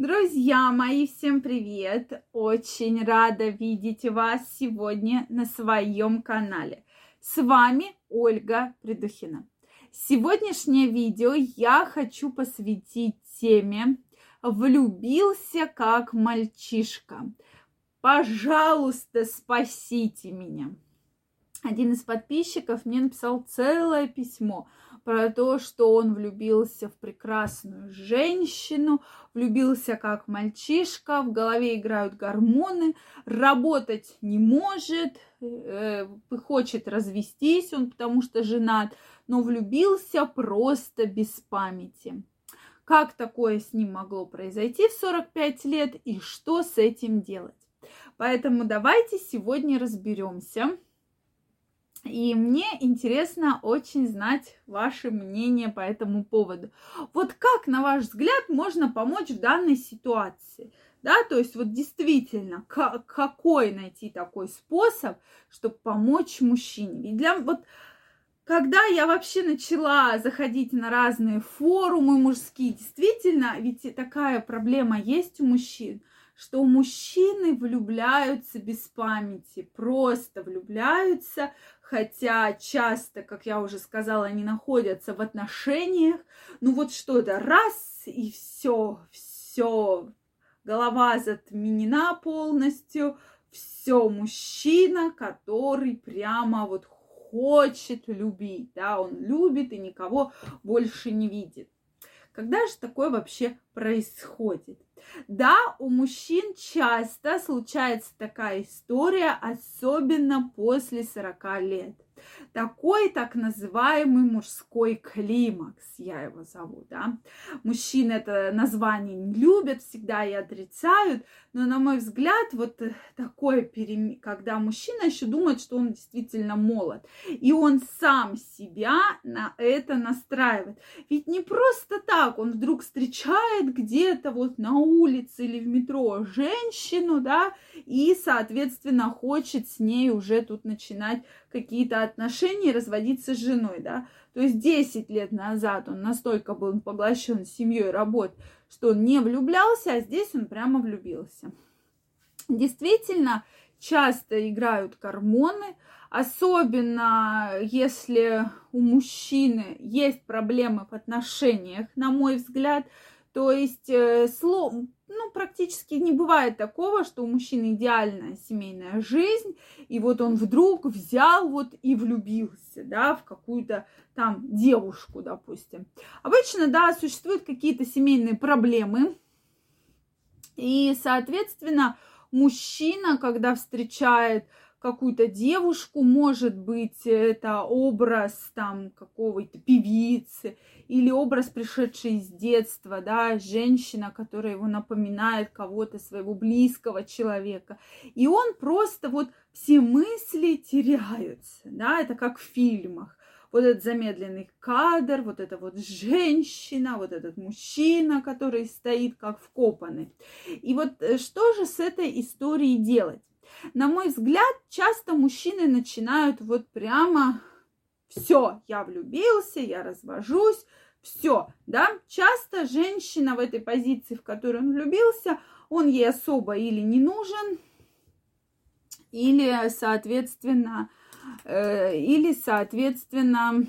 Друзья мои, всем привет! Очень рада видеть вас сегодня на своем канале. С вами Ольга Придухина. Сегодняшнее видео я хочу посвятить теме «Влюбился как мальчишка». Пожалуйста, спасите меня. Один из подписчиков мне написал целое письмо – про то, что он влюбился в прекрасную женщину, влюбился как мальчишка, в голове играют гормоны, работать не может, э, хочет развестись он, потому что женат, но влюбился просто без памяти. Как такое с ним могло произойти в 45 лет и что с этим делать? Поэтому давайте сегодня разберемся и мне интересно очень знать ваше мнение по этому поводу. Вот как, на ваш взгляд, можно помочь в данной ситуации? Да, то есть вот действительно, какой найти такой способ, чтобы помочь мужчине? Ведь для вот когда я вообще начала заходить на разные форумы мужские, действительно, ведь такая проблема есть у мужчин, что мужчины влюбляются без памяти, просто влюбляются, хотя часто, как я уже сказала, они находятся в отношениях, ну вот что-то раз и все, все, голова затменена полностью, все мужчина, который прямо вот хочет любить, да, он любит и никого больше не видит. Когда же такое вообще происходит? Да, у мужчин часто случается такая история, особенно после 40 лет такой так называемый мужской климакс, я его зову, да. Мужчины это название не любят всегда и отрицают, но, на мой взгляд, вот такое, перем... когда мужчина еще думает, что он действительно молод, и он сам себя на это настраивает. Ведь не просто так он вдруг встречает где-то вот на улице или в метро женщину, да, и, соответственно, хочет с ней уже тут начинать какие-то отношения, разводиться с женой, да. То есть 10 лет назад он настолько был поглощен семьей, работой, что он не влюблялся, а здесь он прямо влюбился. Действительно, часто играют гормоны, особенно если у мужчины есть проблемы в отношениях, на мой взгляд, то есть э, ну, практически не бывает такого, что у мужчины идеальная семейная жизнь, и вот он вдруг взял вот и влюбился, да, в какую-то там девушку, допустим. Обычно, да, существуют какие-то семейные проблемы, и, соответственно, мужчина, когда встречает какую-то девушку, может быть, это образ там какого-то певицы или образ, пришедший из детства, да, женщина, которая его напоминает кого-то, своего близкого человека. И он просто вот все мысли теряются, да, это как в фильмах. Вот этот замедленный кадр, вот эта вот женщина, вот этот мужчина, который стоит как вкопанный. И вот э, что же с этой историей делать? На мой взгляд, часто мужчины начинают вот прямо все, я влюбился, я развожусь, все, да. Часто женщина в этой позиции, в которой он влюбился, он ей особо или не нужен, или, соответственно, э, или, соответственно,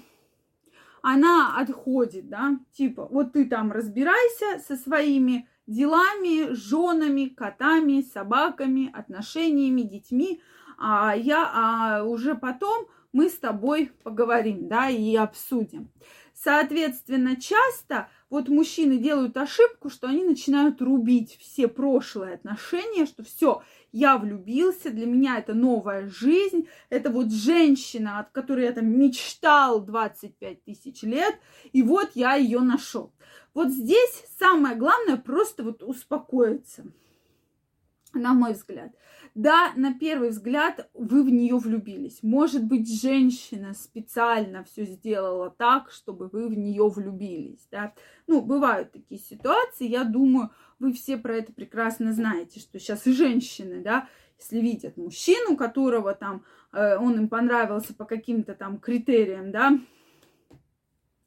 она отходит, да, типа, вот ты там разбирайся со своими делами, женами, котами, собаками, отношениями, детьми, а я а уже потом мы с тобой поговорим, да, и обсудим. Соответственно, часто вот мужчины делают ошибку, что они начинают рубить все прошлые отношения, что все, я влюбился, для меня это новая жизнь, это вот женщина, от которой я там мечтал 25 тысяч лет, и вот я ее нашел. Вот здесь самое главное просто вот успокоиться, на мой взгляд. Да, на первый взгляд вы в нее влюбились. Может быть, женщина специально все сделала так, чтобы вы в нее влюбились. Да? Ну, бывают такие ситуации. Я думаю, вы все про это прекрасно знаете, что сейчас и женщины, да, если видят мужчину, которого там э, он им понравился по каким-то там критериям, да,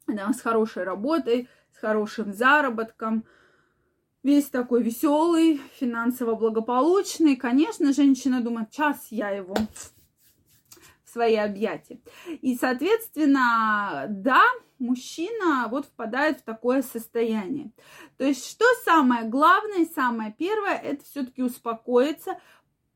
да, с хорошей работой, с хорошим заработком, весь такой веселый, финансово благополучный. Конечно, женщина думает, час я его в свои объятия. И, соответственно, да, мужчина вот впадает в такое состояние. То есть, что самое главное, самое первое, это все-таки успокоиться,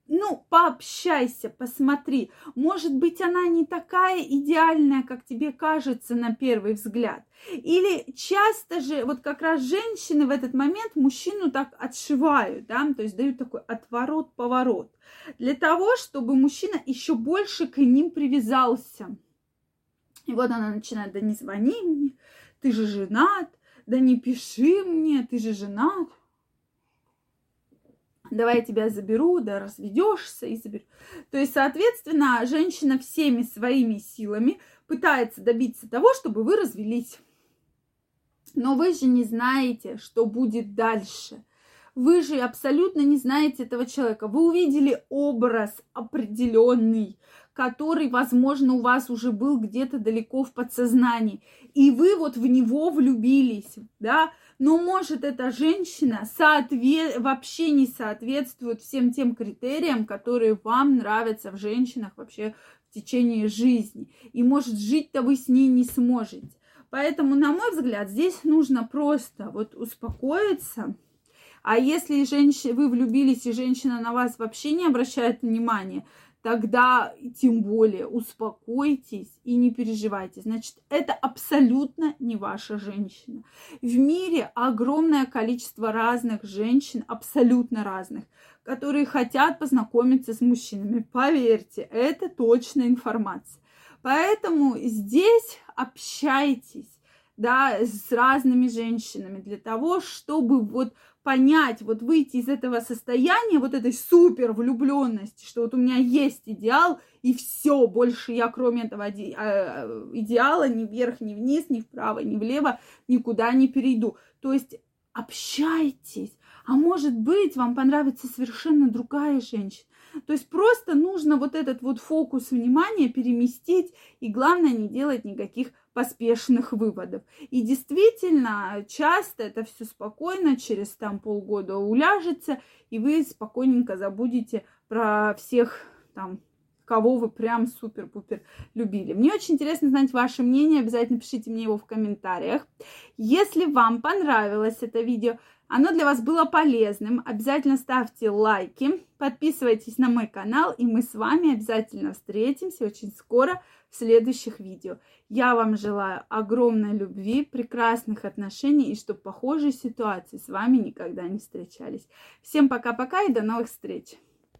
ну, пообщайся, посмотри. Может быть, она не такая идеальная, как тебе кажется на первый взгляд. Или часто же, вот как раз женщины в этот момент мужчину так отшивают, да, то есть дают такой отворот-поворот. Для того, чтобы мужчина еще больше к ним привязался. И вот она начинает, да не звони мне, ты же женат, да не пиши мне, ты же женат давай я тебя заберу, да разведешься и заберу. То есть, соответственно, женщина всеми своими силами пытается добиться того, чтобы вы развелись. Но вы же не знаете, что будет дальше. Вы же абсолютно не знаете этого человека. Вы увидели образ определенный, который, возможно, у вас уже был где-то далеко в подсознании. И вы вот в него влюбились, да, но может эта женщина соответ... вообще не соответствует всем тем критериям, которые вам нравятся в женщинах вообще в течение жизни. И может жить-то вы с ней не сможете. Поэтому, на мой взгляд, здесь нужно просто вот успокоиться. А если женщина, вы влюбились, и женщина на вас вообще не обращает внимания, тогда тем более успокойтесь и не переживайте. Значит, это абсолютно не ваша женщина. В мире огромное количество разных женщин, абсолютно разных, которые хотят познакомиться с мужчинами. Поверьте, это точная информация. Поэтому здесь общайтесь да, с разными женщинами для того, чтобы вот понять, вот выйти из этого состояния, вот этой супер влюбленности, что вот у меня есть идеал, и все, больше я кроме этого а, идеала ни вверх, ни вниз, ни вправо, ни влево никуда не перейду. То есть общайтесь, а может быть, вам понравится совершенно другая женщина. То есть просто нужно вот этот вот фокус внимания переместить, и главное не делать никаких поспешных выводов. И действительно, часто это все спокойно, через там полгода уляжется, и вы спокойненько забудете про всех там кого вы прям супер-пупер любили. Мне очень интересно знать ваше мнение, обязательно пишите мне его в комментариях. Если вам понравилось это видео, оно для вас было полезным, обязательно ставьте лайки, подписывайтесь на мой канал, и мы с вами обязательно встретимся очень скоро в следующих видео. Я вам желаю огромной любви, прекрасных отношений и чтобы похожие ситуации с вами никогда не встречались. Всем пока-пока и до новых встреч!